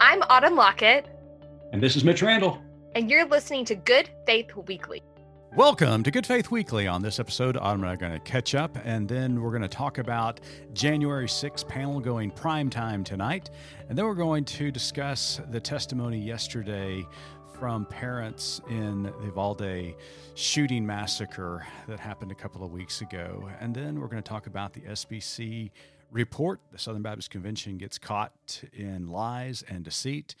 I'm Autumn Lockett, And this is Mitch Randall. and you're listening to Good Faith Weekly. Welcome to Good Faith Weekly. On this episode, Autumn and I'm going to catch up and then we're going to talk about January 6th panel going prime time tonight. And then we're going to discuss the testimony yesterday from parents in the Uvalde shooting massacre that happened a couple of weeks ago. And then we're going to talk about the SBC report. The Southern Baptist Convention gets caught in lies and deceit.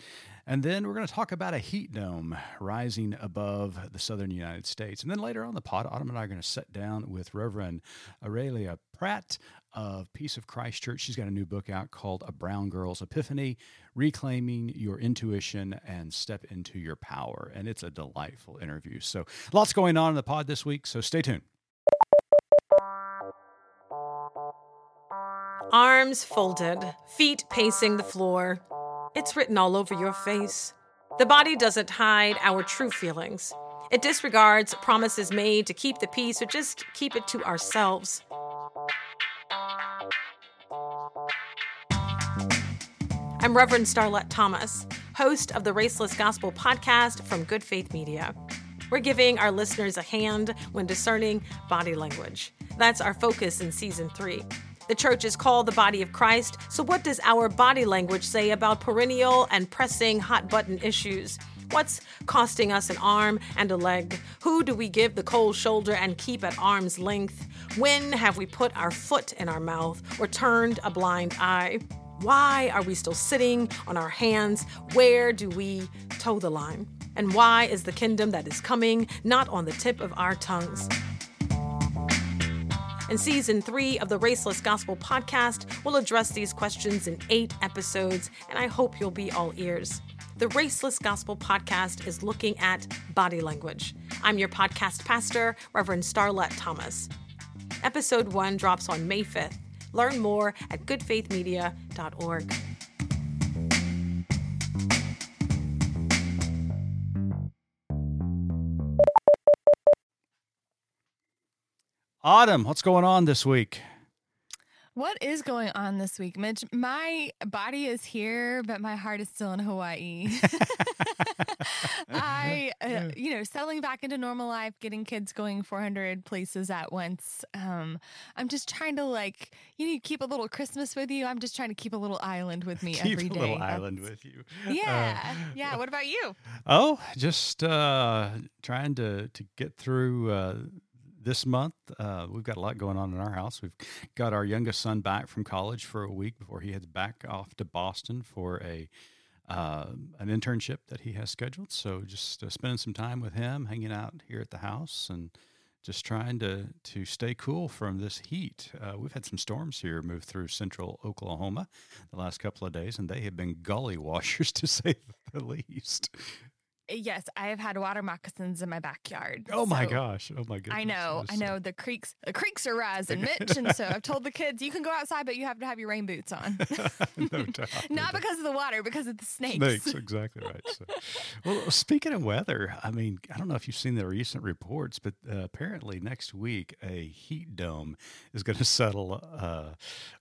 And then we're going to talk about a heat dome rising above the southern United States. And then later on the pod, Autumn and I are going to sit down with Reverend Aurelia Pratt of Peace of Christ Church. She's got a new book out called A Brown Girl's Epiphany Reclaiming Your Intuition and Step into Your Power. And it's a delightful interview. So lots going on in the pod this week. So stay tuned. Arms folded, feet pacing the floor. It's written all over your face. The body doesn't hide our true feelings. It disregards promises made to keep the peace or just keep it to ourselves. I'm Reverend Starlette Thomas, host of the Raceless Gospel podcast from Good Faith Media. We're giving our listeners a hand when discerning body language. That's our focus in season three. The church is called the body of Christ, so what does our body language say about perennial and pressing hot button issues? What's costing us an arm and a leg? Who do we give the cold shoulder and keep at arm's length? When have we put our foot in our mouth or turned a blind eye? Why are we still sitting on our hands? Where do we toe the line? And why is the kingdom that is coming not on the tip of our tongues? In season three of the Raceless Gospel podcast, we'll address these questions in eight episodes, and I hope you'll be all ears. The Raceless Gospel podcast is looking at body language. I'm your podcast pastor, Reverend Starlette Thomas. Episode one drops on May 5th. Learn more at goodfaithmedia.org. Autumn, what's going on this week? What is going on this week, Mitch? My body is here, but my heart is still in Hawaii. I, uh, you know, settling back into normal life, getting kids going 400 places at once. Um, I'm just trying to like, you know, keep a little Christmas with you. I'm just trying to keep a little island with me every day. Keep every a little That's- island with you. Yeah, Uh, yeah. What about you? Oh, just uh, trying to to get through uh, this month. Uh, we've got a lot going on in our house. We've got our youngest son back from college for a week before he heads back off to Boston for a uh, an internship that he has scheduled. So just uh, spending some time with him, hanging out here at the house, and just trying to to stay cool from this heat. Uh, we've had some storms here move through central Oklahoma the last couple of days, and they have been gully washers to say the least. Yes, I have had water moccasins in my backyard. Oh my gosh! Oh my goodness! I know, I know. The creeks, the creeks are rising, Mitch, and so I've told the kids you can go outside, but you have to have your rain boots on. no doubt. no Not because of the water, because of the snakes. Snakes, exactly right. So, well, speaking of weather, I mean, I don't know if you've seen the recent reports, but uh, apparently next week a heat dome is going to settle uh,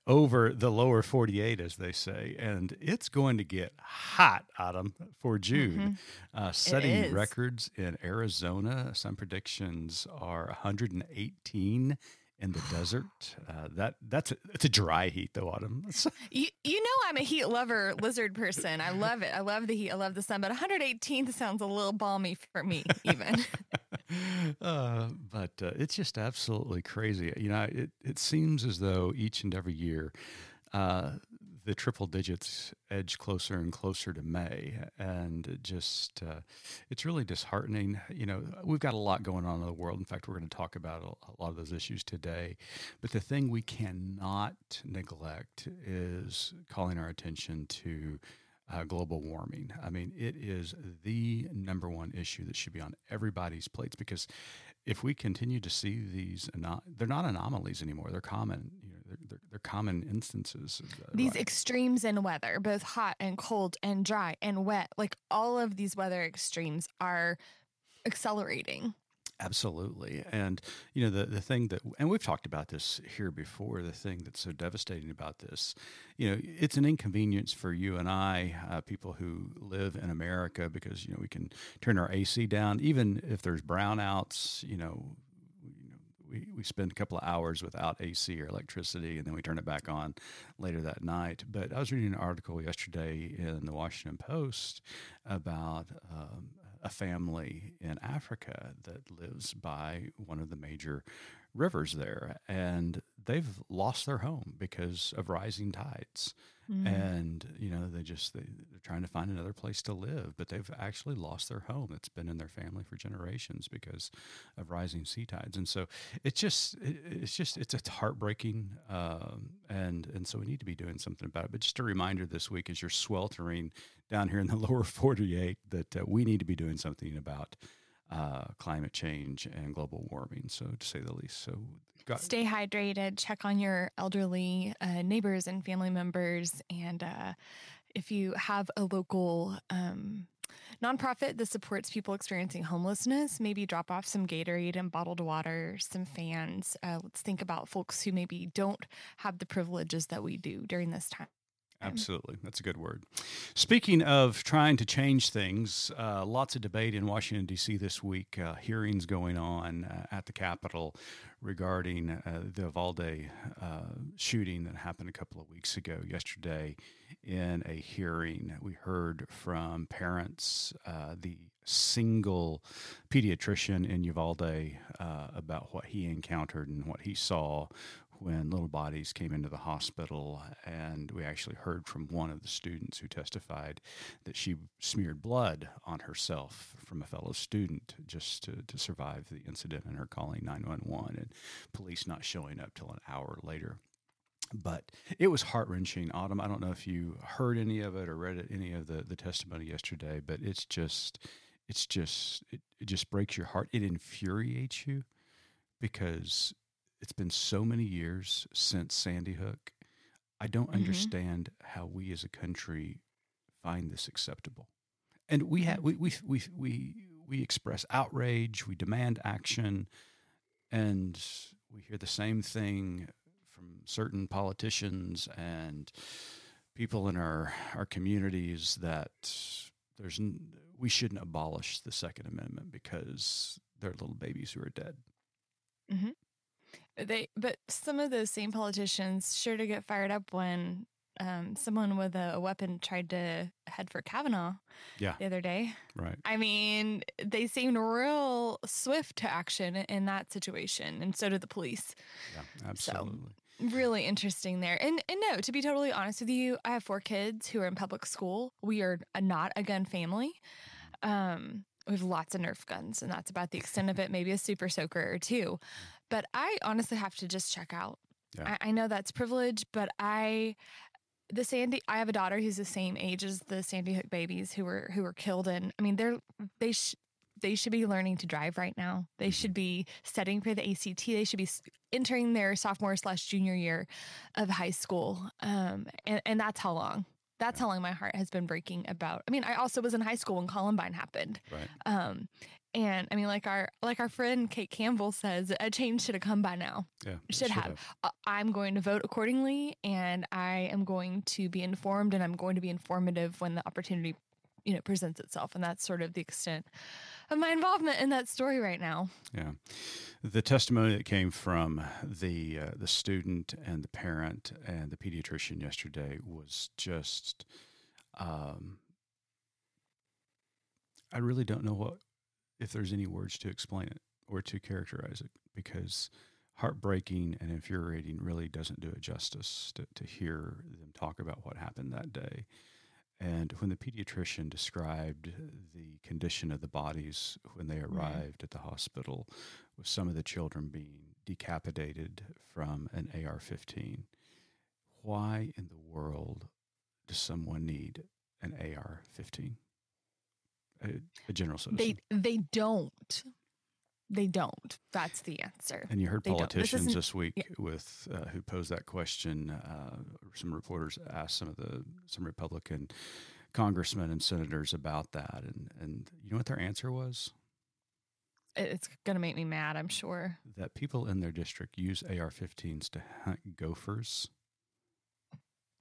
over the lower 48, as they say, and it's going to get hot, Autumn, for June, uh, setting records in Arizona. Some predictions are 118 in the desert. Uh, that that's a, it's a dry heat, though, Autumn. You, you know I'm a heat lover, lizard person. I love it. I love the heat. I love the sun. But 118 sounds a little balmy for me, even. uh, but uh, it's just absolutely crazy. You know, it, it seems as though each and every year uh, the triple digits edge closer and closer to May. And just, uh, it's really disheartening. You know, we've got a lot going on in the world. In fact, we're going to talk about a, lot of those issues today. But the thing we cannot neglect is calling our attention to uh, global warming. I mean, it is the number one issue that should be on everybody's plates because if we continue to see these, they're not anomalies anymore. They're common. They're, they're, common instances. of, these extremes in weather, both hot and cold and dry and wet, like all of these weather extremes are accelerating. Absolutely. And, you know, the, the thing that, and we've talked about this here before, the thing that's so devastating about this, you know, it's an inconvenience for you and I, uh, people who live in America, because, you know, we can turn our AC down, even if there's brownouts, you know, we, we spend a couple of hours without AC or electricity, and then we turn it back on later that night. But I was reading an article yesterday in the Washington Post about um, a family in Africa that lives by one of the major rivers there, and they've lost their home because of rising tides. Mm. And you know, they just they, they're trying to find another place to live, but they've actually lost their home. It's been in their family for generations because of rising sea tides. And so it's just it's just it's it's heartbreaking, um, and and so we need to be doing something about it. But just a reminder this week as you're sweltering down here in the lower 48 that uh, we need to be doing something about uh, climate change and global warming. So, to say the least. So, got- stay hydrated. Check on your elderly uh, neighbors and family members, and uh, if you have a local. Um, nonprofit that supports people experiencing homelessness, maybe drop off some Gatorade and bottled water, some fans. Uh, let's think about folks who maybe don't have the privileges that we do during this time. Absolutely. That's a good word. Speaking of trying to change things, uh, lots of debate in Washington, D.C. this week, uh, hearings going on uh, at the Capitol regarding uh, the Uvalde uh, shooting that happened a couple of weeks ago. Yesterday, in a hearing, we heard from parents, uh, the single pediatrician in Uvalde, about what he encountered and what he saw when little bodies came into the hospital, and we actually heard from one of the students who testified that she smeared blood on herself from a fellow student just to, to survive the incident and her calling 911 and police not showing up till an hour later. But it was heart wrenching, Autumn. I don't know if you heard any of it or read any of the, the testimony yesterday, but it's just, it's just, it, it just breaks your heart. It infuriates you because it's been so many years since Sandy Hook. I don't mm-hmm. understand how we as a country find this acceptable. And we have we we we we we express outrage, we demand action, and we hear the same thing from certain politicians and people in our our communities that there's we shouldn't abolish the Second Amendment because they're little babies who are dead. Mm-hmm. They, but some of those same politicians sure to get fired up when um, someone with a, a, weapon tried to head for Kavanaugh. Yeah. The other day. Right. I mean, they seemed real swift to action in that situation, and so did the police. Yeah, absolutely. So, really interesting there. And and no, to be totally honest with you, I have four kids who are in public school. We are not a gun family. Um, we have lots of Nerf guns, and that's about the extent of it. Maybe a super soaker or two. But I honestly have to just check out. Yeah. I, I know that's privilege, but I the Sandy I have a daughter who's the same age as the Sandy Hook babies who were who were killed and I mean they're they sh- they should be learning to drive right now. They mm-hmm. should be studying for the ACT. They should be entering their sophomore slash junior year of high school. Um, and, and that's how long. That's how long my heart has been breaking about. I mean, I also was in high school when Columbine happened. Right. Um, and I mean, like our like our friend Kate Campbell says, a change should have come by now. Yeah, should, should have. have. I'm going to vote accordingly, and I am going to be informed, and I'm going to be informative when the opportunity, you know, presents itself. And that's sort of the extent of my involvement in that story right now. Yeah, the testimony that came from the uh, the student and the parent and the pediatrician yesterday was just. Um, I really don't know what if there's any words to explain it or to characterize it because heartbreaking and infuriating really doesn't do it justice to, to hear them talk about what happened that day. And when the pediatrician described the condition of the bodies when they mm-hmm. arrived at the hospital, with some of the children being decapitated from an AR 15, why in the world does someone need an AR 15? A, a general citizen. They they don't. They don't. That's the answer. And you heard they politicians this, this, week yeah. with uh, who posed that question. Uh, some reporters asked some of the some Republican congressmen and senators about that, and and you know what their answer was? it's going to make me mad, I'm sure. That people in their district use AR 15s to hunt gophers.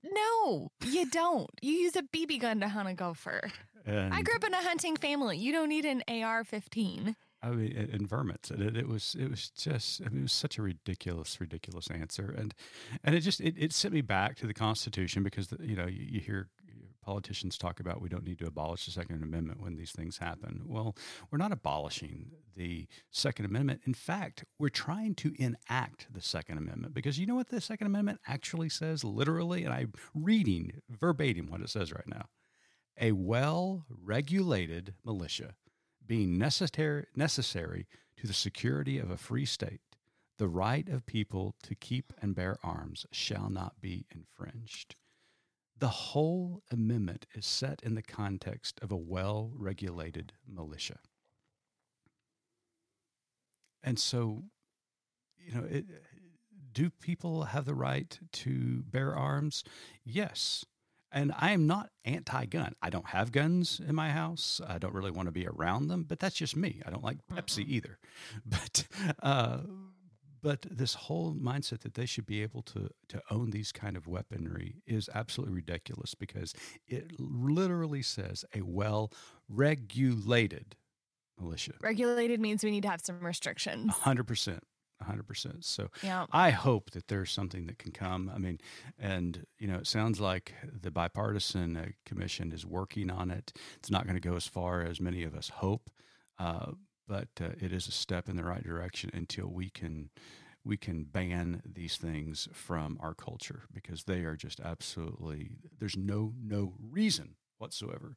No, you don't. You use a BB gun to hunt a gopher. And, I grew up in a hunting family. You don't need an AR 15. I mean, and, vermins. And it, it was, it was just, I mean, it was such a ridiculous, ridiculous answer. And, and it just, it, it sent me back to the Constitution because, the, you know, you, you hear politicians talk about we don't need to abolish the Second Amendment when these things happen. Well, we're not abolishing the Second Amendment. In fact, we're trying to enact the Second Amendment because you know what the Second Amendment actually says literally? And I'm reading verbatim what it says right now a well regulated militia being necessary, necessary to the security of a free state. The right of people to keep and bear arms shall not be infringed. The whole amendment is set in the context of a well regulated militia. And so, you know, it, do people have the right to bear arms? Yes. And I am not anti gun. I don't have guns in my house. I don't really want to be around them, but that's just me. I don't like Pepsi either. But, uh, but this whole mindset that they should be able to to own these kind of weaponry is absolutely ridiculous because it literally says a well regulated militia. Regulated means we need to have some restrictions. hundred percent. 100%. So Yeah. I hope that there's something that can come. I mean, and, you know, it sounds like the bipartisan uh, commission is working on it. It's not going to go as far as many of us hope, uh, but uh, it is a step in the right direction until we can we can ban these things from our culture because they are just absolutely there's no no reason whatsoever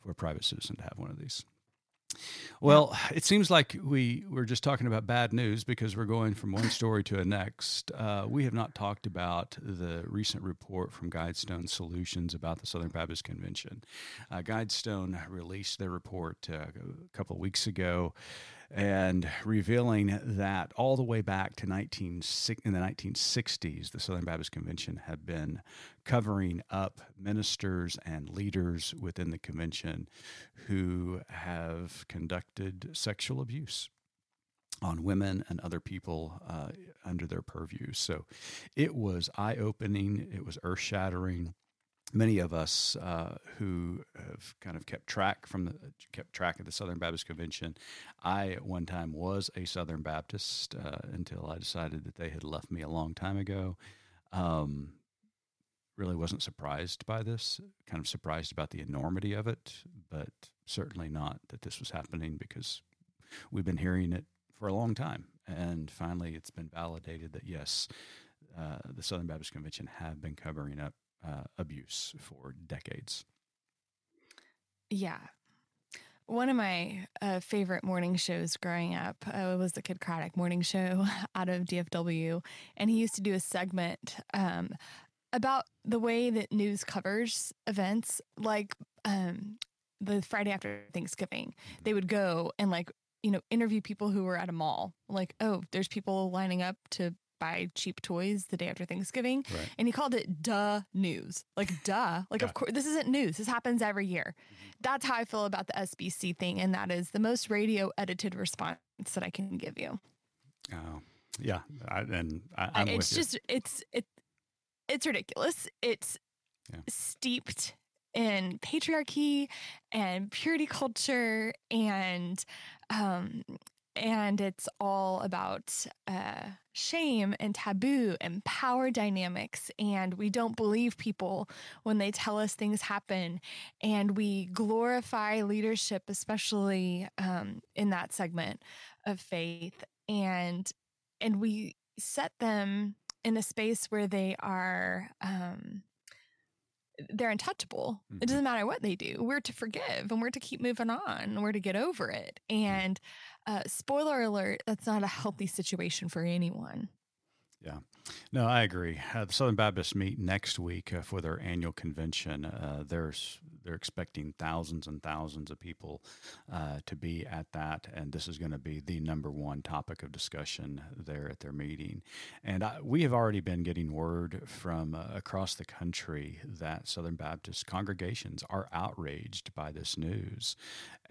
for a private citizen to have one of these. Well, it seems like we we're just talking about bad news because we're going from one story to the next. Uh, we have not talked about the recent report from Guidepost Solutions about the Southern Baptist Convention. Uh, Guidestone released their report uh, a couple of weeks ago, and revealing that all the way back to 19 in the 1960s, the Southern Baptist Convention had been covering up ministers and leaders within the convention who have conducted sexual abuse on women and other people uh, under their purview. So it was eye opening, it was earth shattering. Many of us uh, who have kind of kept track from the kept track of the Southern Baptist Convention. I at one time was a Southern Baptist uh, until I decided that they had left me a long time ago. Um, really wasn't surprised by this, kind of surprised about the enormity of it, but certainly not that this was happening because we've been hearing it for a long time. And finally, it's been validated that yes, uh, the Southern Baptist Convention have been covering up uh, abuse for decades. Yeah. One of my uh, favorite morning shows growing up uh, was the Kidd Kraddick morning show out of DFW. And he used to do a segment um, about the way that news covers events like um, the Friday after Thanksgiving. They would go and, like, you know, interview people who were at a mall. Like, oh, there's people lining up to buy cheap toys the day after Thanksgiving. Right. And he called it duh news. Like, duh. Like, of course, this isn't news. This happens every year. That's how I feel about the SBC thing. And that is the most radio edited response that I can give you. Oh, yeah, I, and I, I'm it's with you. just, it's, it, it's ridiculous. It's Yeah. steeped in patriarchy and purity culture and, um, and it's all about uh, shame and taboo and power dynamics. And we don't believe people when they tell us things happen. And we glorify leadership, especially um, in that segment of faith. And and we set them in a space where they are um, they're untouchable. Mhm. It doesn't matter what they do. We're to forgive and we're to keep moving on. And we're to get over it. And uh, spoiler alert, that's not a healthy situation for anyone. Yeah. No, I agree. Uh, the Southern Baptists meet next week uh, for their annual convention. Uh, there's they're expecting thousands and thousands of people uh, to be at that, and this is going to be the number one topic of discussion there at their meeting. And I, we have already been getting word from uh, across the country that Southern Baptist congregations are outraged by this news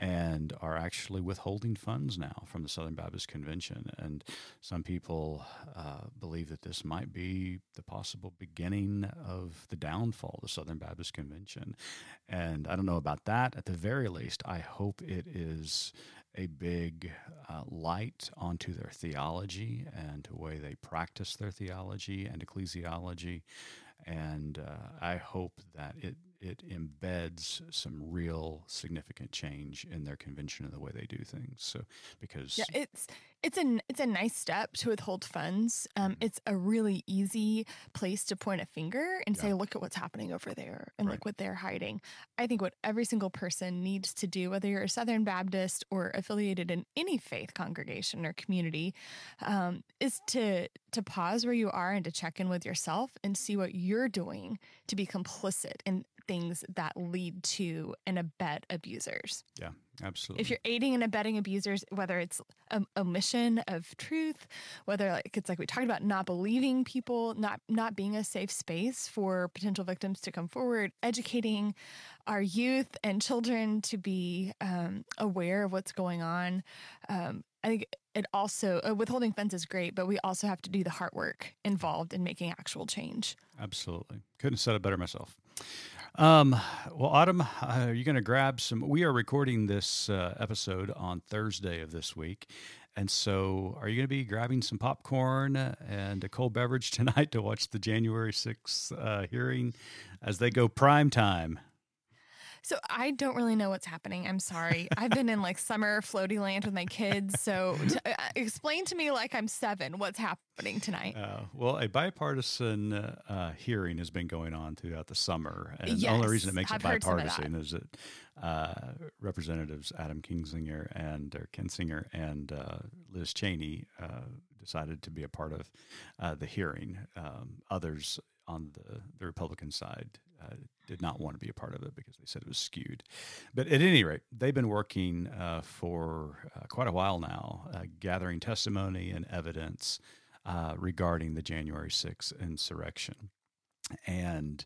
and are actually withholding funds now from the Southern Baptist Convention. And some people uh, believe that this might be the possible beginning of the downfall of the Southern Baptist Convention. And I don't know about that. At the very least, I hope it is a big uh, light onto their theology and the way they practice their theology and ecclesiology. And uh, I hope that it it embeds some real significant change in their convention and the way they do things. So because yeah, it's it's a it's a nice step to withhold funds. Um, Mm-hmm. it's a really easy place to point a finger and Yeah. say, "Look at what's happening over there, and Right. look what they're hiding." I think what every single person needs to do, whether you're a Southern Baptist or affiliated in any faith congregation or community, um, is to to pause where you are and to check in with yourself and see what you're doing to be complicit in things that lead to and abet abusers yeah, absolutely. if you're aiding and abetting abusers, whether it's omission of truth, whether like it's like we talked about not believing people, not not being a safe space for potential victims to come forward, educating our youth and children to be um, aware of what's going on. Um, I think it also uh, withholding funds is great, but we also have to do the hard work involved in making actual change. Absolutely. Couldn't have said it better myself. Um, well, Autumn, are you going to grab some? We are recording this uh, episode on Thursday of this week. And so, are you going to be grabbing some popcorn and a cold beverage tonight to watch the January 6th uh, hearing as they go prime time? So I don't really know what's happening. I'm sorry. I've been in like summer floaty land with my kids. So t- uh, explain to me like I'm seven what's happening tonight. Uh, well, a bipartisan uh, uh, hearing has been going on throughout the summer, and the only reason it makes it I've of bipartisan is that uh, Representatives Adam Kinzinger and or Kinsinger and uh, Liz Cheney uh, decided to be a part of uh, the hearing. Um, others on the, the Republican side uh, did not want to be a part of it because they said it was skewed. But at any rate, they've been working uh, for uh, quite a while now, uh, gathering testimony and evidence uh, regarding the January 6th insurrection. And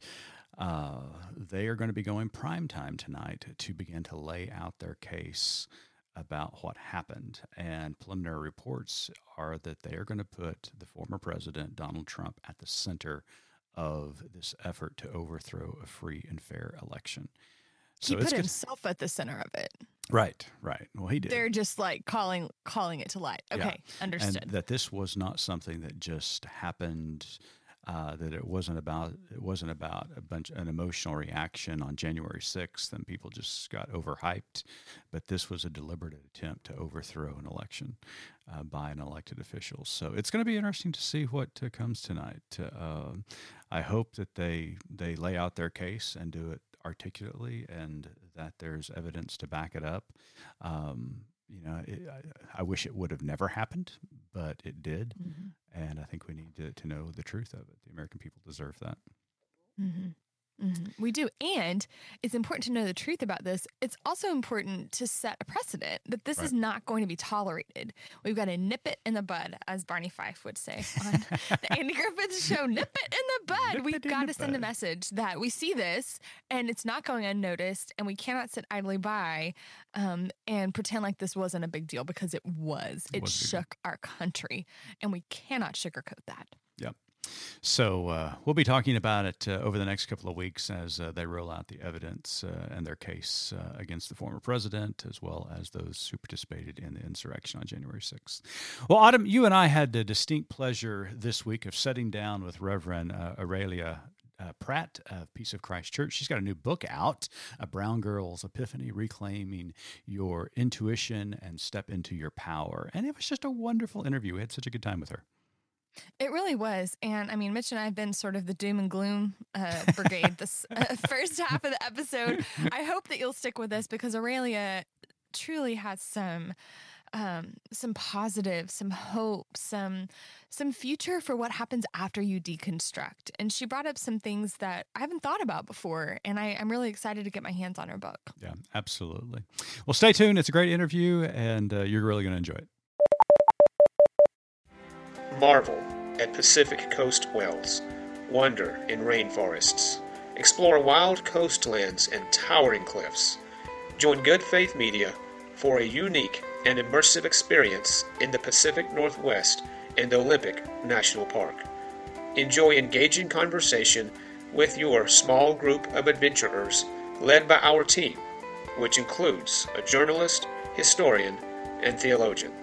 uh, they are going to be going prime time tonight to begin to lay out their case about what happened. And preliminary reports are that they are going to put the former president, Donald Trump, at the center of this effort to overthrow a free and fair election. he it's put good- himself at the center of it. right, right. Well, he did. They're just like calling calling it to light. Yeah. Okay, understood. and that this was not something that just happened uh, that it wasn't about it wasn't about a bunch an emotional reaction on January 6th and people just got overhyped but this was a deliberate attempt to overthrow an election uh, by an elected official so it's going to be interesting to see what uh, comes tonight uh, I hope that they they lay out their case and do it articulately and that there's evidence to back it up um, you know, it, I, I wish it would have never happened, but it did. Mhm. And I think we need to, to know the truth of it. The American people deserve that. Mhm. Mhm. We do. And it's important to know the truth about this. It's also important to set a precedent that this is not going to be tolerated. We've got to nip it in the bud, as Barney Fife would say on the Andy Griffith show. Nip it in the bud. Nip We've got to send a message that we see this and it's not going unnoticed and we cannot sit idly by um, and pretend like this wasn't a big deal because it was. It It, was big shook our country and we cannot sugarcoat that. Yep. So uh, we'll be talking about it uh, over the next couple of weeks as uh, they roll out the evidence uh, and their case uh, against the former president, as well as those who participated in the insurrection on January 6th. Well, Autumn, you and I had the distinct pleasure this week of sitting down with Reverend uh, Aurelia uh, Pratt of Peace of Christ Church. She's got a new book out, A Brown Girl's Epiphany Reclaiming Your Intuition and Step into Your Power. And it was just a wonderful interview. We had such a good time with her. It really was. And I mean, Mitch and I have been sort of the doom and gloom uh, brigade this uh, first half of the episode. I hope that you'll stick with us because Aurelia truly has some um, some positive, some hope, some some future for what happens after you deconstruct. And she brought up some things that I haven't thought about before, and I, I'm really excited to get my hands on her book. Yeah, absolutely. Well, stay tuned. It's a great interview, and uh, you're really going to enjoy it. Marvel at Pacific Coast Wells. Wonder in rainforests. Explore wild coastlands and towering cliffs. Join Good Faith Media for a unique and immersive experience in the Pacific Northwest and Olympic National Park. Enjoy engaging conversation with your small group of adventurers led by our team, which includes a journalist, historian, and theologian.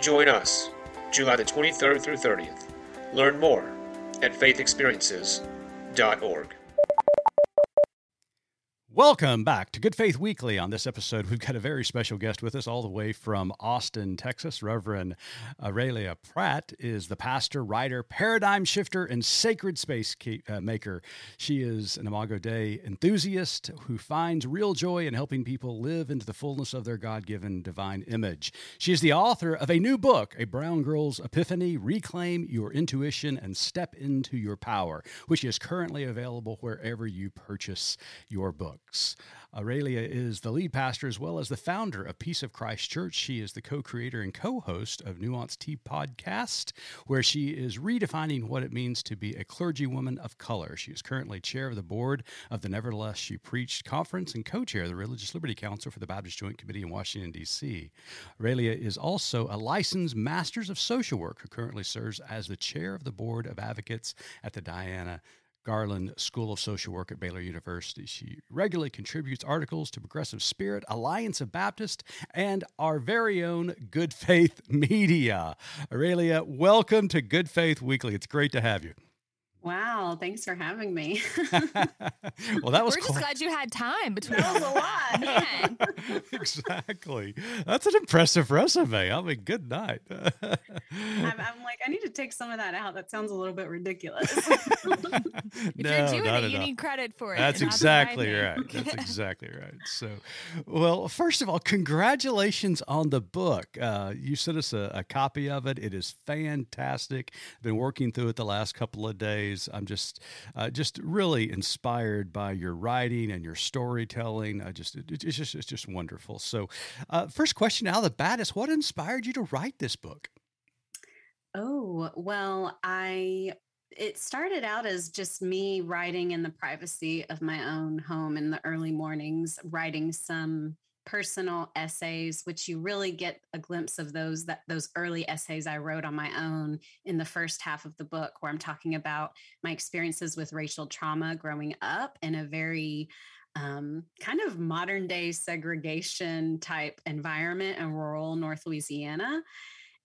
Join us July the 23rd through 30th. Learn more at faithexperiences.org. Welcome back to Good Faith Weekly. On this episode, we've got a very special guest with us, all the way from Austin, Texas. Reverend Aurelia Pratt is the pastor, writer, paradigm shifter, and sacred space uh, maker. She is an Imago Dei enthusiast who finds real joy in helping people live into the fullness of their God given divine image. She is the author of a new book, A Brown Girl's Epiphany Reclaim Your Intuition and Step into Your Power, which is currently available wherever you purchase your book. Aurelia is the lead pastor as well as the founder of Peace of Christ Church. She is the co creator and co host of Nuance Tea Podcast, where she is redefining what it means to be a clergywoman of color. She is currently chair of the board of the Nevertheless She Preached conference and co chair of the Religious Liberty Council for the Baptist Joint Committee in Washington, D.C. Aurelia is also a licensed Masters of Social Work who currently serves as the chair of the board of advocates at the Diana Garland School of Social Work at Baylor University. She regularly contributes articles to Progressive Spirit, Alliance of Baptist, and our very own Good Faith Media. Aurelia, welcome to Good Faith Weekly. It's great to have you. Wow, thanks for having me. well, that was We're just glad you had time between that was a lot. Man. exactly. That's an impressive resume. I mean, good night. I'm, I'm, like, I need to take some of that out. That sounds a little bit ridiculous. if no, you're doing it, you need credit for it. That's exactly right. That's exactly right. So, well, first of all, congratulations on the book. Uh, you sent us a, a copy of it. It is fantastic. I've been working through it the last couple of days. I'm just uh, just really inspired by your writing and your storytelling. I just it, it's just it's just wonderful. So, uh, first question out of the bat is what inspired you to write this book? Oh well, I it started out as just me writing in the privacy of my own home in the early mornings, writing some personal essays which you really get a glimpse of those that those early essays i wrote on my own in the first half of the book where i'm talking about my experiences with racial trauma growing up in a very um, kind of modern day segregation type environment in rural north louisiana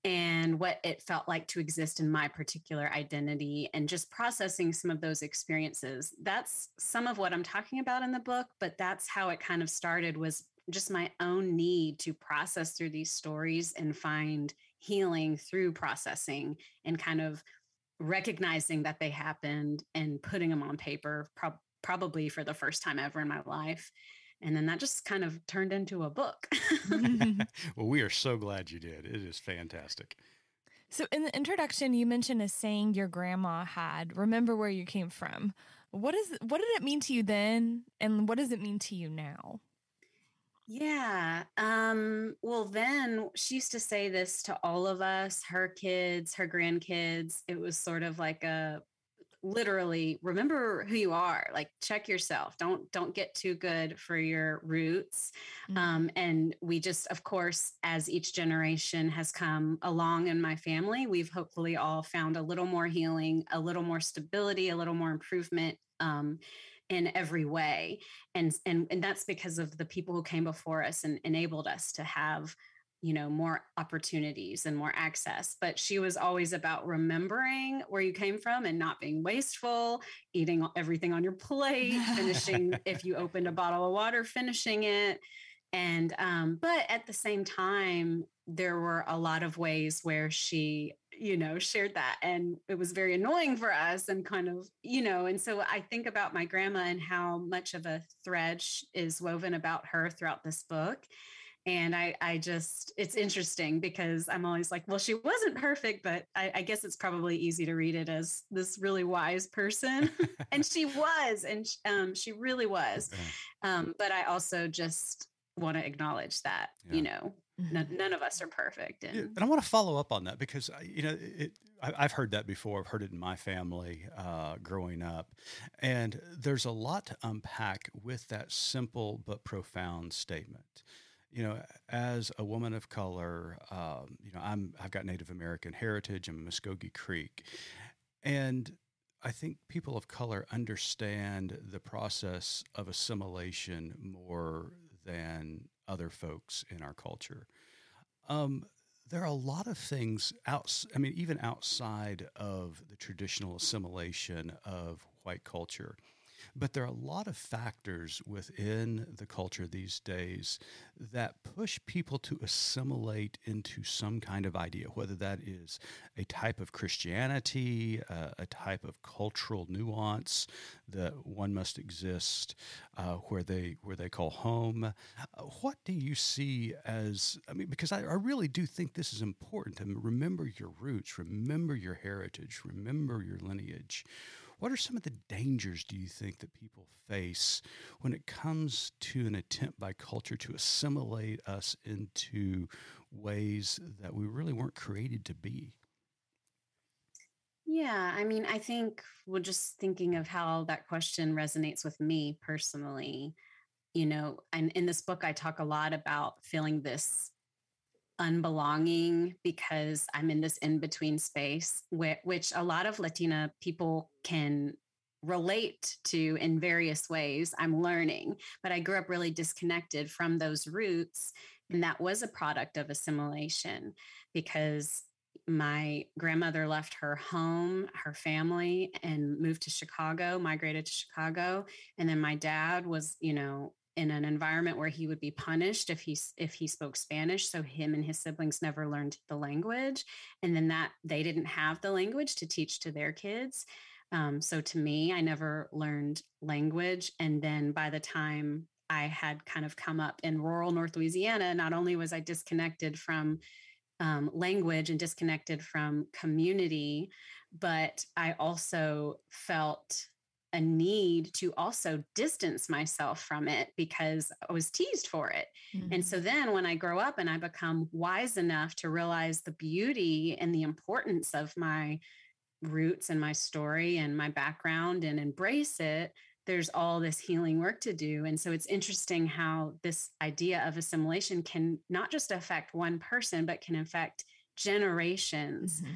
and what it felt like to exist in my particular identity and just processing some of those experiences. That's some of what i'm talking about in the book but that's how it kind of started was just my own need to process through these stories and find healing through processing and kind of recognizing that they happened and putting them on paper pro- probably for the first time ever in my life. And then that just kind of turned into a book. Well we are so glad you did. It is fantastic. So in the introduction you mentioned a saying your grandma had remember where you came from. What is what did it mean to you then and what does it mean to you now yeah. Um, well, then she used to say this to all of us, her kids, her grandkids. It was sort of like a literally remember who you are like check yourself don't don't get too good for your roots mm-hmm. um, and we just of course as each generation has come along in my family we've hopefully all found a little more healing a little more stability a little more improvement um, in every way. And and and that's because of the people who came before us and enabled us to have you know more opportunities and more access. But she was always about remembering where you came from and not being wasteful eating everything on your plate finishing if you opened a bottle of water finishing it. And um but at the same time there were a lot of ways where she you know, shared that. And it was very annoying for us and kind of, you know, and so I think about my grandma and how much of a thread is woven about her throughout this book. and I, I just, it's interesting because I'm always like, well, she wasn't perfect, but I, I guess it's probably easy to read it as this really wise person. and she was, and um, she really was. Um, but I also just want to acknowledge that, yeah. you know, none, mm-hmm. none, of us are perfect. And, and I want to follow up on that because, you know, it, I, have heard that before. I've heard it in my family uh, growing up. And there's a lot to unpack with that simple but profound statement you know, as a woman of color, um, you know, I'm I've got Native American heritage. I'm Muskogee Creek, and I think people of color understand the process of assimilation more than other folks in our culture. Um, there are a lot of things out. I mean, even outside of the traditional assimilation of white culture but there are a lot of factors within the culture these days that push people to assimilate into some kind of idea, whether that is a type of Christianity, uh, a type of cultural nuance that one must exist uh, where they where they call home. What do you see as? I mean, because I, I really do think this is important to remember your roots, remember your heritage, remember your lineage. What are some of the dangers do you think that people face when it comes to an attempt by culture to assimilate us into ways that we really weren't created to be? Yeah, I mean, I think we're just thinking of how that question resonates with me personally. You know, and in this book, I talk a lot about feeling this unbelonging because I'm in this in between space, which a lot of Latina people can relate to in various ways. I'm learning, but I grew up really disconnected from those roots. And that was a product of assimilation because my grandmother left her home, her family, and moved to Chicago, migrated to Chicago. And then my dad was, you know, in an environment where he would be punished if he if he spoke Spanish. So him and his siblings never learned the language, and then that they didn't have the language to teach to their kids. Um, so to me, I never learned language, and then by the time I had kind of come up in rural North Louisiana, not only was I disconnected from um, language and disconnected from community, but I also felt a need to also distance myself from it because I was teased for it. Mm-hmm. And so then when I grow up and I become wise enough to realize the beauty and the importance of my roots and my story and my background and embrace it, there's all this healing work to do. And so it's interesting how this idea of assimilation can not just affect one person, but can affect generations mm-hmm.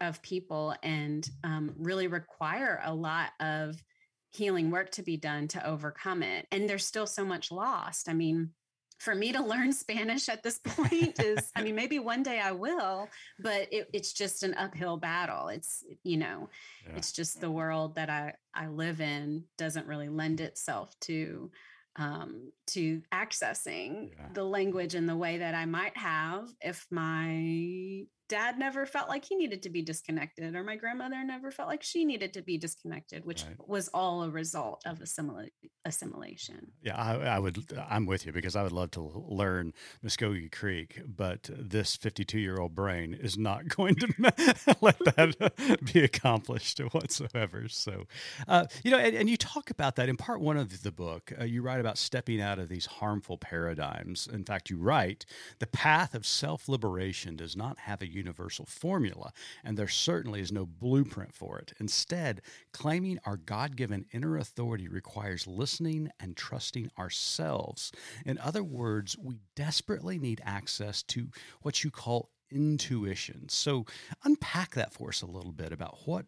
Of people and um, really require a lot of healing work to be done to overcome it. And there's still so much lost. I mean, for me to learn Spanish at this point is, I mean, maybe one day I will, but it, it's just an uphill battle. It's, you know, yeah. it's just the world that I, I live in doesn't really lend itself to um, to accessing yeah. the language in the way that I might have if my dad never felt like he needed to be disconnected or my grandmother never felt like she needed to be disconnected which right. was all a result of assimil- assimilation. Yeah I, I, would i'm with you because i would love to learn muskogee creek but this 52 year old brain is not going to let that be accomplished whatsoever so uh, you know and, and, you talk about that in part one of the book uh, you write about stepping out of these harmful paradigms. In fact you write the path of self-liberation does not have a universal formula, and there certainly is no blueprint for it. Instead, claiming our God given inner authority requires listening and trusting ourselves. In other words, we desperately need access to what you call intuition. So, unpack that for us a little bit about what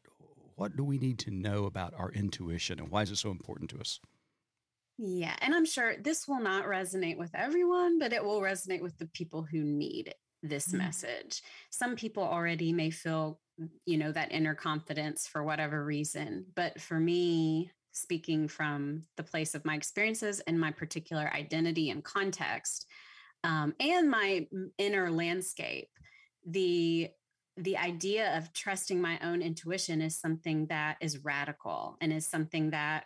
what do we need to know about our intuition and why is it so important to us? Yeah, and I'm sure this will not resonate with everyone, but it will resonate with the people who need it this mm-hmm. message. Some people already may feel, you know, that inner confidence for whatever reason. But for me, speaking from the place of my experiences and my particular identity and context, um, and my inner landscape, the the idea of trusting my own intuition is something that is radical and is something that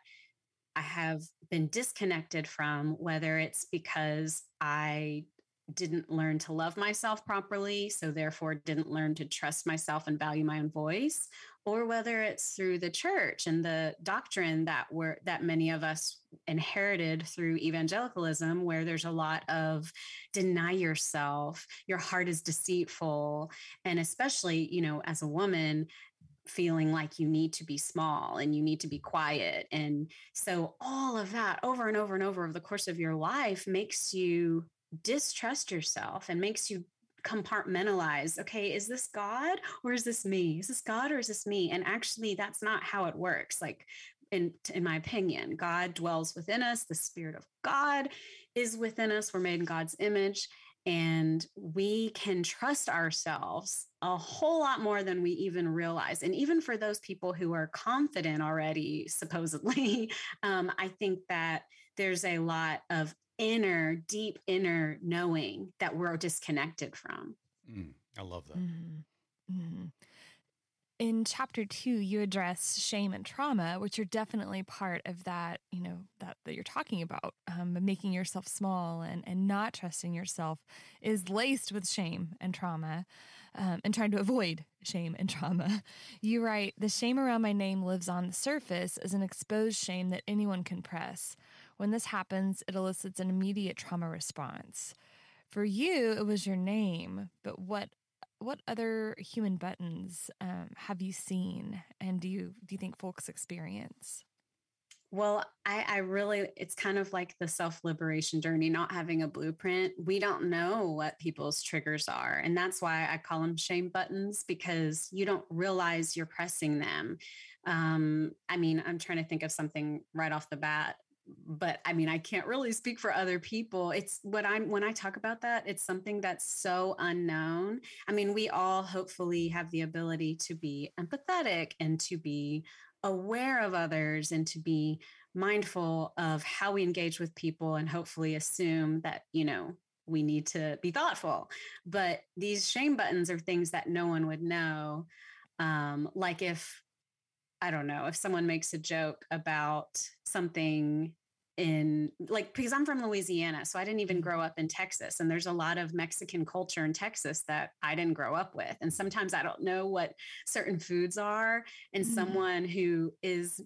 I have been disconnected from, whether it's because I didn't learn to love myself properly, so therefore didn't learn to trust myself and value my own voice, or whether it's through the church and the doctrine that were that many of us inherited through evangelicalism where there's a lot of deny yourself your heart is deceitful and especially you know as a woman feeling like you need to be small and you need to be quiet. And so all of that over and over and over over the course of your life makes you distrust yourself and makes you compartmentalize okay is this god or is this me? Is this god or is this me? And actually that's not how it works like in in my opinion god dwells within us the spirit of god is within us we're made in god's image and we can trust ourselves a whole lot more than we even realize. And even for those people who are confident already supposedly um, i think that there's a lot of inner, deep inner knowing that we're disconnected from. Mm, I love that. Mm-hmm. Mm-hmm. In chapter two, you address shame and trauma, which are definitely part of that, you know, that, that you're talking about. Um, making yourself small and, and not trusting yourself is laced with shame and trauma um, and trying to avoid shame and trauma. You write, The shame around my name lives on the surface as an exposed shame that anyone can press. When this happens, it elicits an immediate trauma response. For you, it was your name, but what what other human buttons um, have you seen, and do you do you think folks experience? Well, I, I really, it's kind of like the self liberation journey, not having a blueprint. We don't know what people's triggers are. And that's why I call them shame buttons because you don't realize you're pressing them. Um, I mean, I'm trying to think of something right off the bat but I mean, I can't really speak for other people. It's what I'm when I talk about that, it's something that's so unknown. I mean, we all hopefully have the ability to be empathetic and to be aware of others and to be mindful of how we engage with people and hopefully assume that, you know, we need to be thoughtful. But these shame buttons are things that no one would know. Um, like if I don't know, if someone makes a joke about something in like because I'm from Louisiana, so I didn't even mm-hmm. grow up in Texas and there's a lot of Mexican culture in Texas that I didn't grow up with and sometimes I don't know what certain foods are and mm-hmm. someone who is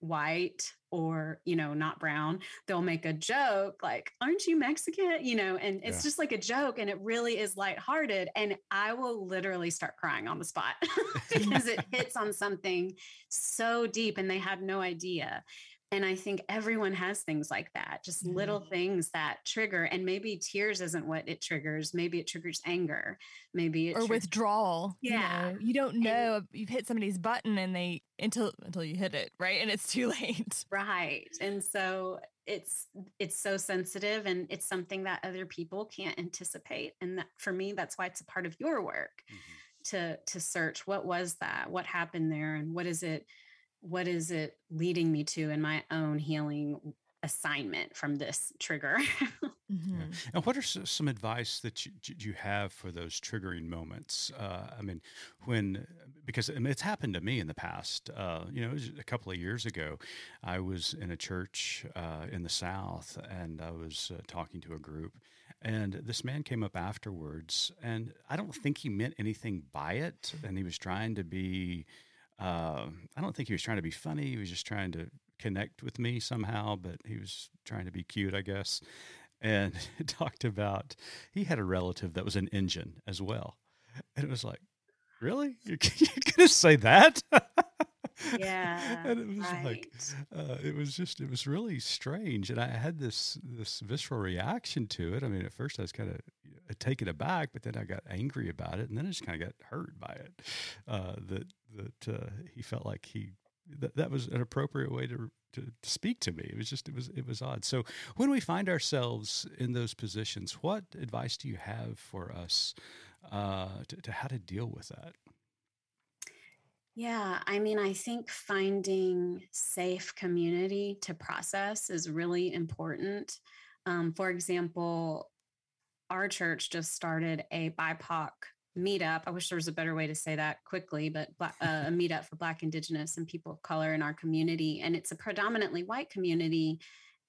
white or you know not brown they'll make a joke like aren't you mexican you know and it's yeah. just like a joke and it really is lighthearted and i will literally start crying on the spot because it hits on something so deep and they have no idea and I think everyone has things like that, just mm-hmm. little things that trigger. And maybe tears isn't what it triggers. Maybe it triggers anger. Maybe or withdrawal. Yeah, you, know, you don't know and, you've hit somebody's button and they until until you hit it right, and it's too late. Right, and so it's it's so sensitive, and it's something that other people can't anticipate. And that, for me, that's why it's a part of your work mm-hmm. to to search what was that, what happened there, and what is it what is it leading me to in my own healing assignment from this trigger. mm-hmm. yeah. And what are some advice that you, you have for those triggering moments? Uh, I mean, when, because it's happened to me in the past, uh, you know, a couple of years ago, I was in a church uh, in the South and I was uh, talking to a group. And this man came up afterwards, and I don't think he meant anything by it. And he was trying to be, uh, I don't think he was trying to be funny. He was just trying to connect with me somehow, but he was trying to be cute, I guess. And talked about he had a relative that was an engine as well. And it was like, really? You're, you're going to say that? yeah and it was right. like uh, it was just it was really strange and i had this this visceral reaction to it i mean at first i was kind of taken aback but then i got angry about it and then i just kind of got hurt by it uh, that that uh, he felt like he that, that was an appropriate way to, to, to speak to me. It was just it was it was odd. So when we find ourselves in those positions what advice do you have for us uh, to, to how to deal with that? Yeah, I mean, I think finding safe community to process is really important. Um, for example, our church just started a BIPOC meetup. I wish there was a better way to say that quickly, but uh, a meetup for Black, Indigenous, and people of color in our community. And it's a predominantly white community.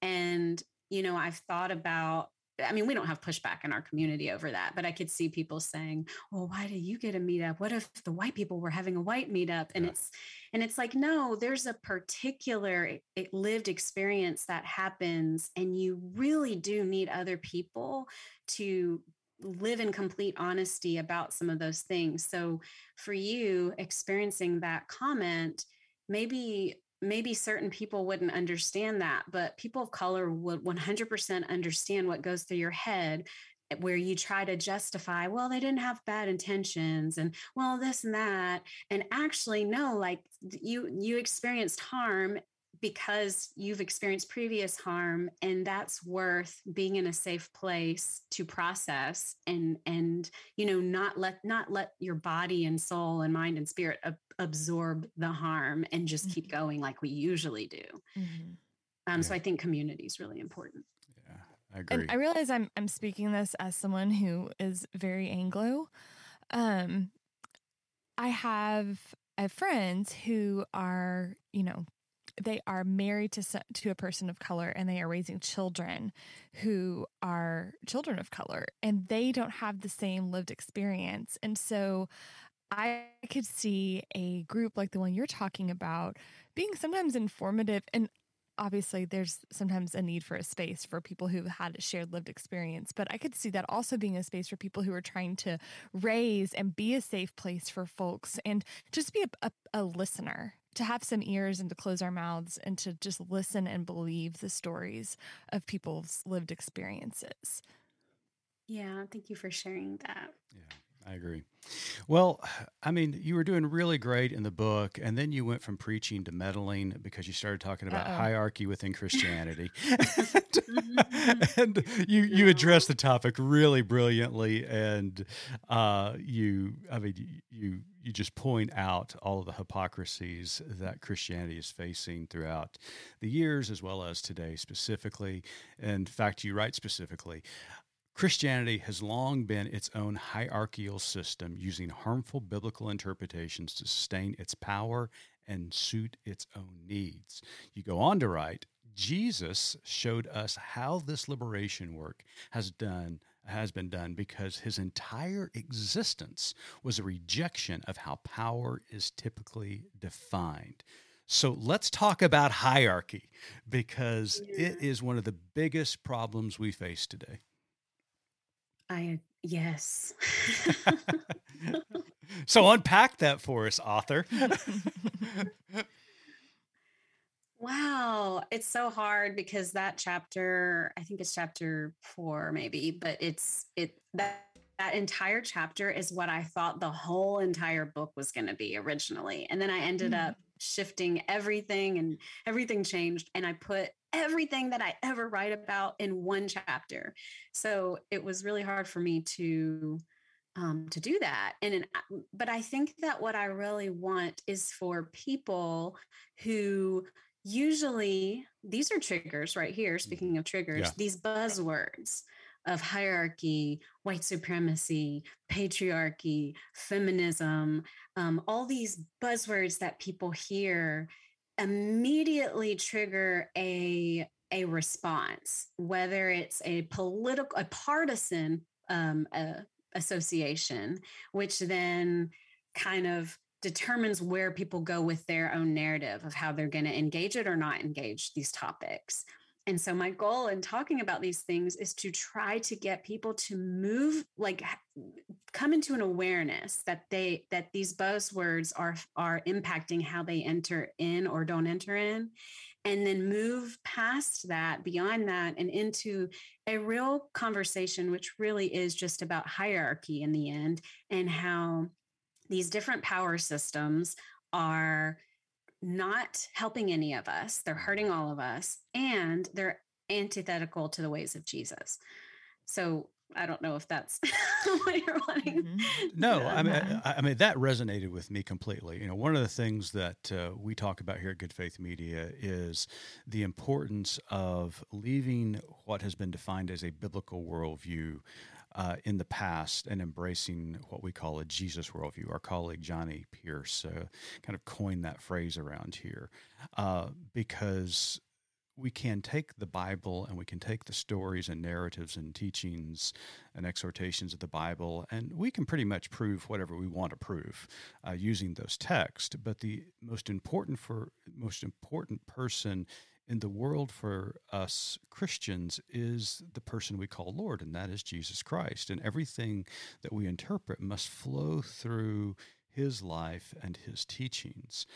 And, you know, I've thought about I mean, we don't have pushback in our community over that, but I could see people saying, "Well, why do you get a meetup? What if the white people were having a white meetup?" And yeah. it's and it's like, no, there's a particular lived experience that happens, and you really do need other people to live in complete honesty about some of those things. So for you experiencing that comment, maybe maybe certain people wouldn't understand that, but people of color would 100% understand what goes through your head eh, where you try to justify, well, they didn't have bad intentions and well, this and that. And actually, no, like you you experienced harm because you've experienced previous harm and that's worth being in a safe place to process and and you know not let not let your body and soul and mind and spirit ab- absorb the harm and just mm-hmm. keep going like we usually do mm-hmm. um, yeah. so i think community is really important yeah i agree and i realize i'm i'm speaking this as someone who is very anglo um i have I have friends who are, you know, they are married to to a person of color and they are raising children who are children of color and they don't have the same lived experience. And so i could see a group like the one you're talking about being sometimes informative and obviously there's sometimes a need for a space for people who've had a shared lived experience but i could see that also being a space for people who are trying to raise and be a safe place for folks and just be a, a, a listener to have some ears and to close our mouths and to just listen and believe the stories of people's lived experiences. Yeah, thank you for sharing that. Yeah. I agree. Well, I mean, you were doing really great in the book, and then you went from preaching to meddling because you started talking about Uh-oh. hierarchy within Christianity, and you you addressed the topic really brilliantly, and uh, you, I mean, you you just point out all of the hypocrisies that Christianity is facing throughout the years as well as today specifically. In fact, you write specifically Christianity has long been its own hierarchical system using harmful biblical interpretations to sustain its power and suit its own needs. You go on to write, Jesus showed us how this liberation work has done has been done because his entire existence was a rejection of how power is typically defined. So let's talk about hierarchy because yeah. it is one of the biggest problems we face today. I yes. so unpack that for us, author. wow, it's so hard because that chapter, I think it's chapter 4 maybe, but it's it that that entire chapter is what I thought the whole entire book was going to be originally. And then I ended mm. up shifting everything and everything changed and I put everything that I ever write about in one chapter. So it was really hard for me to um, to do that. And in, but I think that what I really want is for people who usually these are triggers right here. Mm-hmm. Speaking of triggers, yeah. these buzzwords of hierarchy, white supremacy, patriarchy, feminism, um, all these buzzwords that people hear immediately trigger a a response, whether it's a political, a partisan um, association, which then kind of determines where people go with their own narrative of how they're going to engage it or not engage these topics. And so my goal in talking about these things is to try to get people to move like come into an awareness that they that these buzzwords are are impacting how they enter in or don't enter in and then move past that beyond that and into a real conversation which really is just about hierarchy in the end and how these different power systems are not helping any of us. They're hurting all of us and they're antithetical to the ways of Jesus. So I don't know if that's what you're wanting. Mm-hmm. No, I mean, I, I, mean that resonated with me completely. You know, one of the things that uh, we talk about here at Good Faith Media is the importance of leaving what has been defined as a biblical worldview uh, in the past and embracing what we call a Jesus worldview. Our colleague John D. Pierce uh, kind of coined that phrase around here uh, because we can take the Bible and we can take the stories and narratives and teachings and exhortations of the Bible, and we can pretty much prove whatever we want to prove uh, using those texts. But the most important for most important person in the world for us Christians is the person we call Lord, and that is Jesus Christ. And everything that we interpret must flow through his life and his teachings.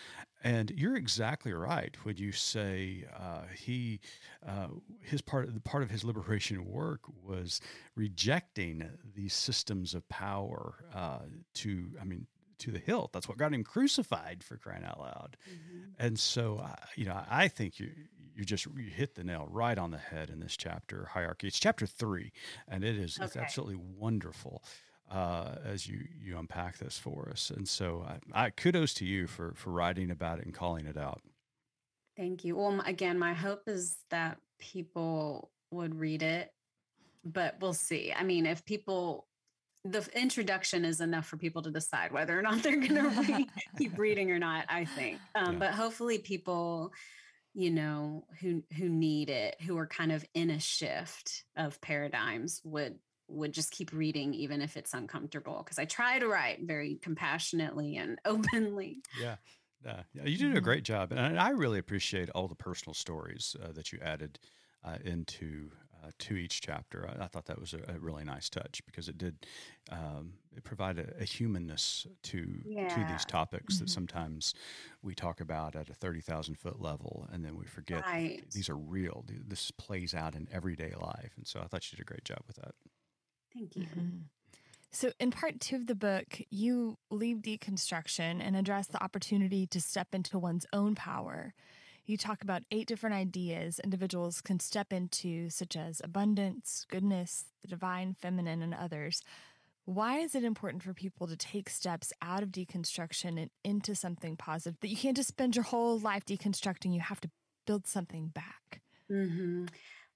And you're exactly right when you say uh, he, uh, his part, the part of his liberation work was rejecting these systems of power uh, to, I mean, to the hilt. That's what got him crucified for crying out loud. Mm-hmm. And so, uh, you know, I think you you just you hit the nail right on the head in this chapter hierarchy. It's chapter three, and it is okay. it's absolutely wonderful uh, as you you unpack this for us. And so, I, I, kudos to you for for writing about it and calling it out. Thank you. Well, again, my hope is that people would read it, but we'll see. I mean, if people the introduction is enough for people to decide whether or not they're going to keep reading or not i think um, yeah. but hopefully people you know who who need it who are kind of in a shift of paradigms would would just keep reading even if it's uncomfortable because I try to write very compassionately and openly. Yeah. Yeah, you did a mm-hmm. great job, and I really appreciate all the personal stories uh, that you added uh, into uh, to each chapter. I, I thought that was a, a, really nice touch because it did um, it provided a, a humanness to yeah. to these topics mm-hmm. that sometimes we talk about at a thirty thousand foot level, and then we forget right. these are real. This plays out in everyday life, and so I thought you did a great job with that. Thank you. Mm-hmm. So, in part two of the book, you leave deconstruction and address the opportunity to step into one's own power. You talk about eight different ideas individuals can step into, such as abundance, goodness, the divine, feminine, and others. Why is it important for people to take steps out of deconstruction and into something positive? That you can't just spend your whole life deconstructing, you have to build something back. Mm-hmm.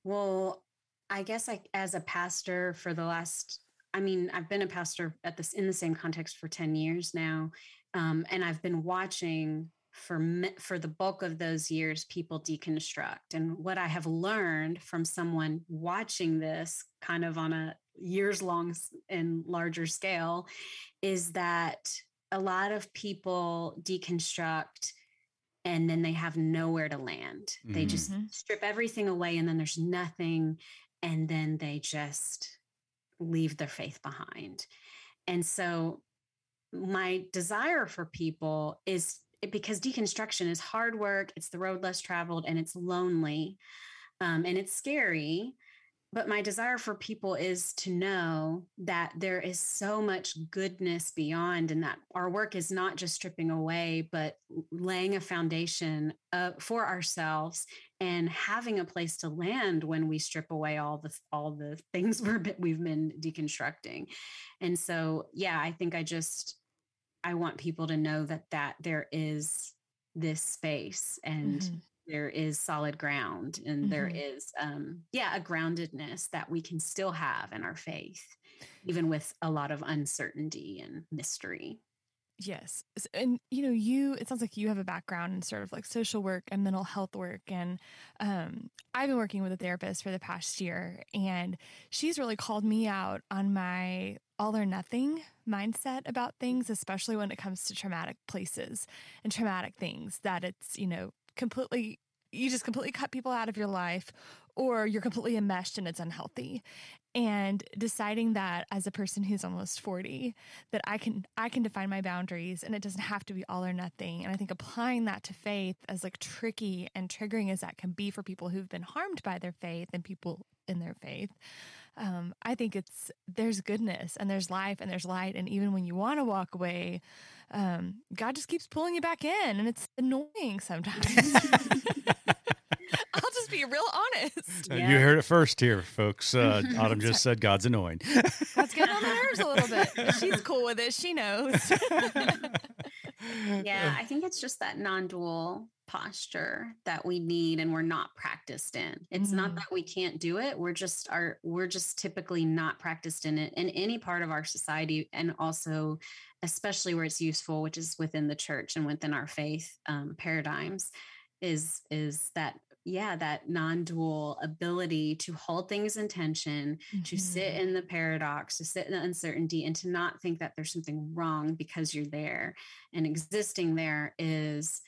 Well, I guess I, as a pastor for the last, I mean, I've been a pastor at this in the same context for 10 years now. Um, and I've been watching for for the bulk of those years people deconstruct and what i have learned from someone watching this kind of on a years long and larger scale is that a lot of people deconstruct and then they have nowhere to land. Mm-hmm. They just mm-hmm. strip everything away and then there's nothing and then they just leave their faith behind. And so, my desire for people is because deconstruction is hard work, it's the road less traveled, and it's lonely um, and it's scary but my desire for people is to know that there is so much goodness beyond and that our work is not just stripping away but laying a foundation uh, for ourselves and having a place to land when we strip away all the all the things we're, we've been deconstructing. And so yeah i think i just i want people to know that that there is this space and mm-hmm there is solid ground and mm-hmm. there is um yeah a groundedness that we can still have in our faith even with a lot of uncertainty and mystery yes and you know you it sounds like you have a background in sort of like social work and mental health work and um i've been working with a therapist for the past year and she's really called me out on my all or nothing mindset about things especially when it comes to traumatic places and traumatic things that it's you know completely you just completely cut people out of your life or you're completely enmeshed and it's unhealthy. And deciding that as a person who's almost 40 that i can i can define my boundaries and it doesn't have to be all or nothing. And i think applying that to faith as like tricky and triggering as that can be for people who've been harmed by their faith and people in their faith um, i think it's there's goodness and there's life and there's light and even when you want to walk away um, god just keeps pulling you back in and it's annoying sometimes I'll just be real honest. Yeah. You heard it first here, folks. Uh, Autumn just said God's annoying. God's getting on the nerves a little bit. She's cool with it. She knows. Yeah, I think it's just that non-dual posture that we need and we're not practiced in. It's mm-hmm. not that we can't do it. We're just are we're just typically not practiced in it in any part of our society and also especially where it's useful, which is within the church and within our faith um, paradigms is is that yeah, that non-dual ability to hold things in tension, to sit Mhm. in the paradox, to sit in the uncertainty, and to not think that there's something wrong because you're there. And existing there is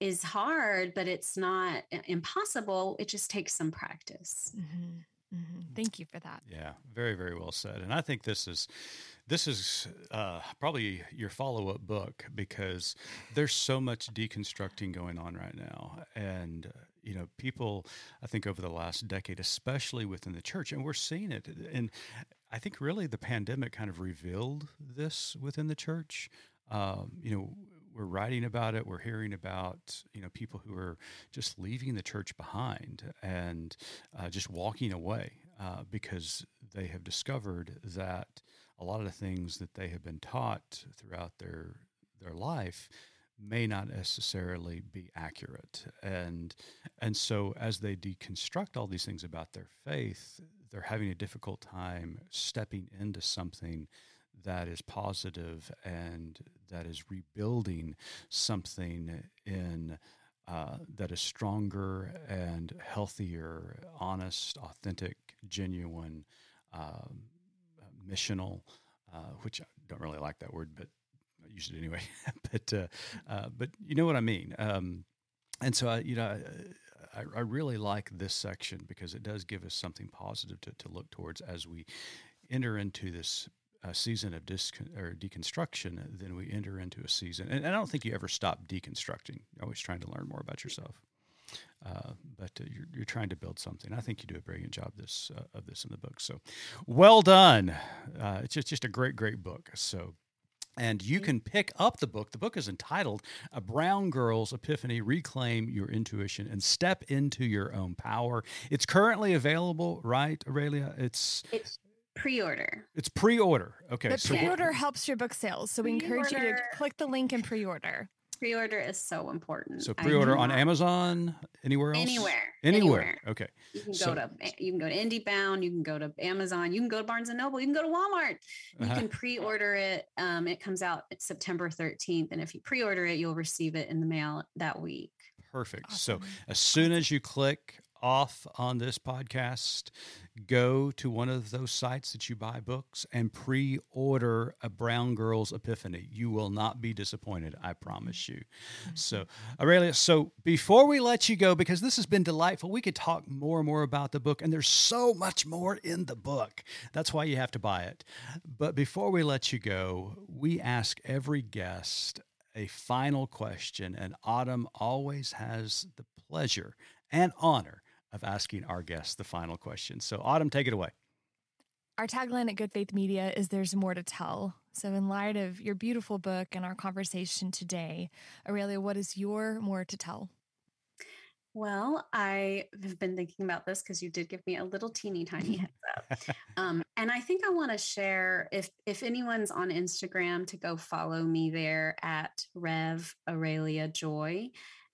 is hard, but it's not impossible. It just takes some practice. Mhm. Mhm. Thank you for that. Yeah, very, very well said. And I think this is this is uh, probably your follow up book because there's so much deconstructing going on right now, and uh, you know, people. I think over the last decade, especially within the church, and we're seeing it. And I think really the pandemic kind of revealed this within the church. Um, you know. We're writing about it. We're hearing about you know people who are just leaving the church behind and uh, just walking away uh, because they have discovered that a lot of the things that they have been taught throughout their their life may not necessarily be accurate. And and so as they deconstruct all these things about their faith they're having a difficult time stepping into something that is positive and that is rebuilding something in uh, that is stronger and healthier, honest, authentic, genuine, um, missional, uh, which I don't really like that word, but Use it anyway. but uh, uh, but you know what I mean. Um, and so I, you know, I, I really like this section because it does give us something positive to, to look towards as we enter into this uh, season of dis- or deconstruction. Then we enter into a season, and, and I don't think you ever stop deconstructing. You're always trying to learn more about yourself. Uh, but uh, you're, you're trying to build something. I think you do a brilliant job this uh, of this in the book. So, well done. Uh, it's just just a great great book. So, and you can pick up the book. The book is entitled A Brown Girl's Epiphany Reclaim Your Intuition and Step into Your Own Power. It's currently available, right, Aurelia? It's It's pre-order. it's pre-order. Okay. But so pre-order helps your book sales, so we encourage you to click the link and pre-order. Pre-order is so important. so pre-order on Amazon, anywhere else? Anywhere. Anywhere. Okay. You can go to you can go to IndieBound, you can go to Amazon, you can go to Barnes and Noble, you can go to Walmart. You Uh-huh. can pre-order it. Um, it comes out September 13th, and if you pre-order it, you'll receive it in the mail that week. Perfect. So as soon as you click off on this podcast, go to one of those sites that you buy books and pre order A Brown Girl's Epiphany. You will not be disappointed, I promise you. Mm-hmm. So, Aurelia, so before we let you go, because this has been delightful, we could talk more and more about the book, and there's so much more in the book. That's why you have to buy it. But before we let you go, we ask every guest a final question, and Autumn always has the pleasure and honor of asking our guests the final question. So, Autumn, take it away. Our tagline at Good Faith Media is There's More to Tell. So, in light of your beautiful book and our conversation today, Aurelia, what is your more to tell? Well, I have been thinking about this because you did give me a little teeny tiny heads up. Um, and I think I want to share if if anyone's on Instagram to go follow me there at Rev Aurelia Joy.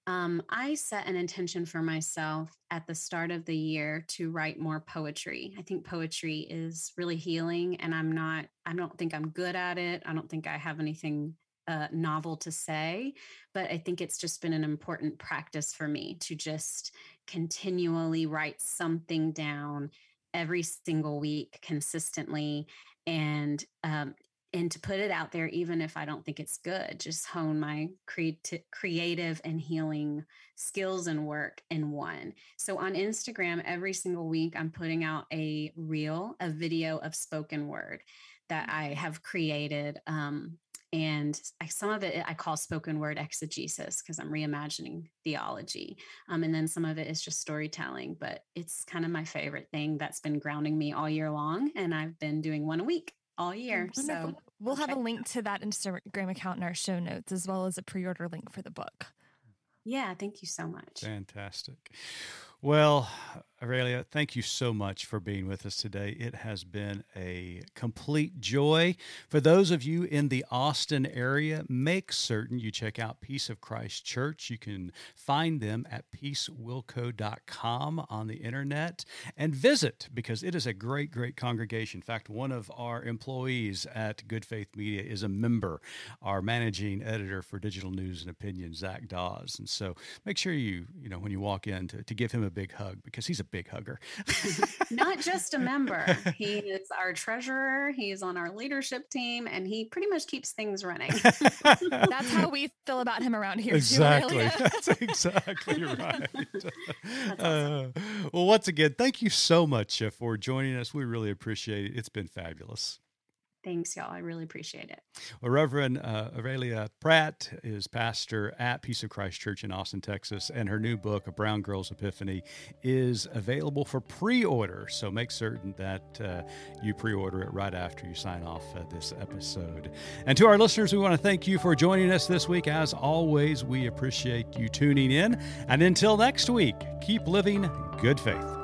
Um, I set an intention for myself at the start of the year to write more poetry. I think poetry is really healing, and I'm not. I don't think I'm good at it. I don't think I have anything uh, novel to say, but I think it's just been an important practice for me to just continually write something down every single week consistently and um, and to put it out there even if i don't think it's good just hone my creati- creative and healing skills and work in one so on instagram every single week i'm putting out a reel a video of spoken word that i have created um, and I, some of it I call spoken word exegesis because I'm reimagining theology. Um, and then some of it is just storytelling, but it's kind of my favorite thing that's been grounding me all year long. And I've been doing one a week all year. So Wonderful. We'll have a link to that Instagram account in our show notes, as well as a pre order link for the book. yeah, thank you so much. Fantastic. Well, Aurelia, thank you so much for being with us today. It has been a complete joy. For those of you in the Austin area, make certain you check out Peace of Christ Church. You can find them at peacewilco.com on the internet and visit because it is a great, great congregation. In fact, one of our employees at Good Faith Media is a member, our managing editor for digital news and opinion, Zach Dawes. And so make sure you, you know, when you walk in to, to give him a big hug because he's a big hugger. Not just a member. He is our treasurer. He's on our leadership team, and he pretty much keeps things running. That's how we feel about him around here. Exactly. Too, That's exactly right. Uh, well, once again, thank you so much uh, for joining us. We really appreciate it. It's been fabulous. Thanks, y'all. I really appreciate it. Well, Reverend uh, Aurelia Pratt is pastor at Peace of Christ Church in Austin, Texas, and her new book, A Brown Girl's Epiphany, is available for pre order. So make certain that uh, you pre order it right after you sign off uh, this episode. And to our listeners, we want to thank you for joining us this week. As always, we appreciate you tuning in. And until next week, keep living good faith.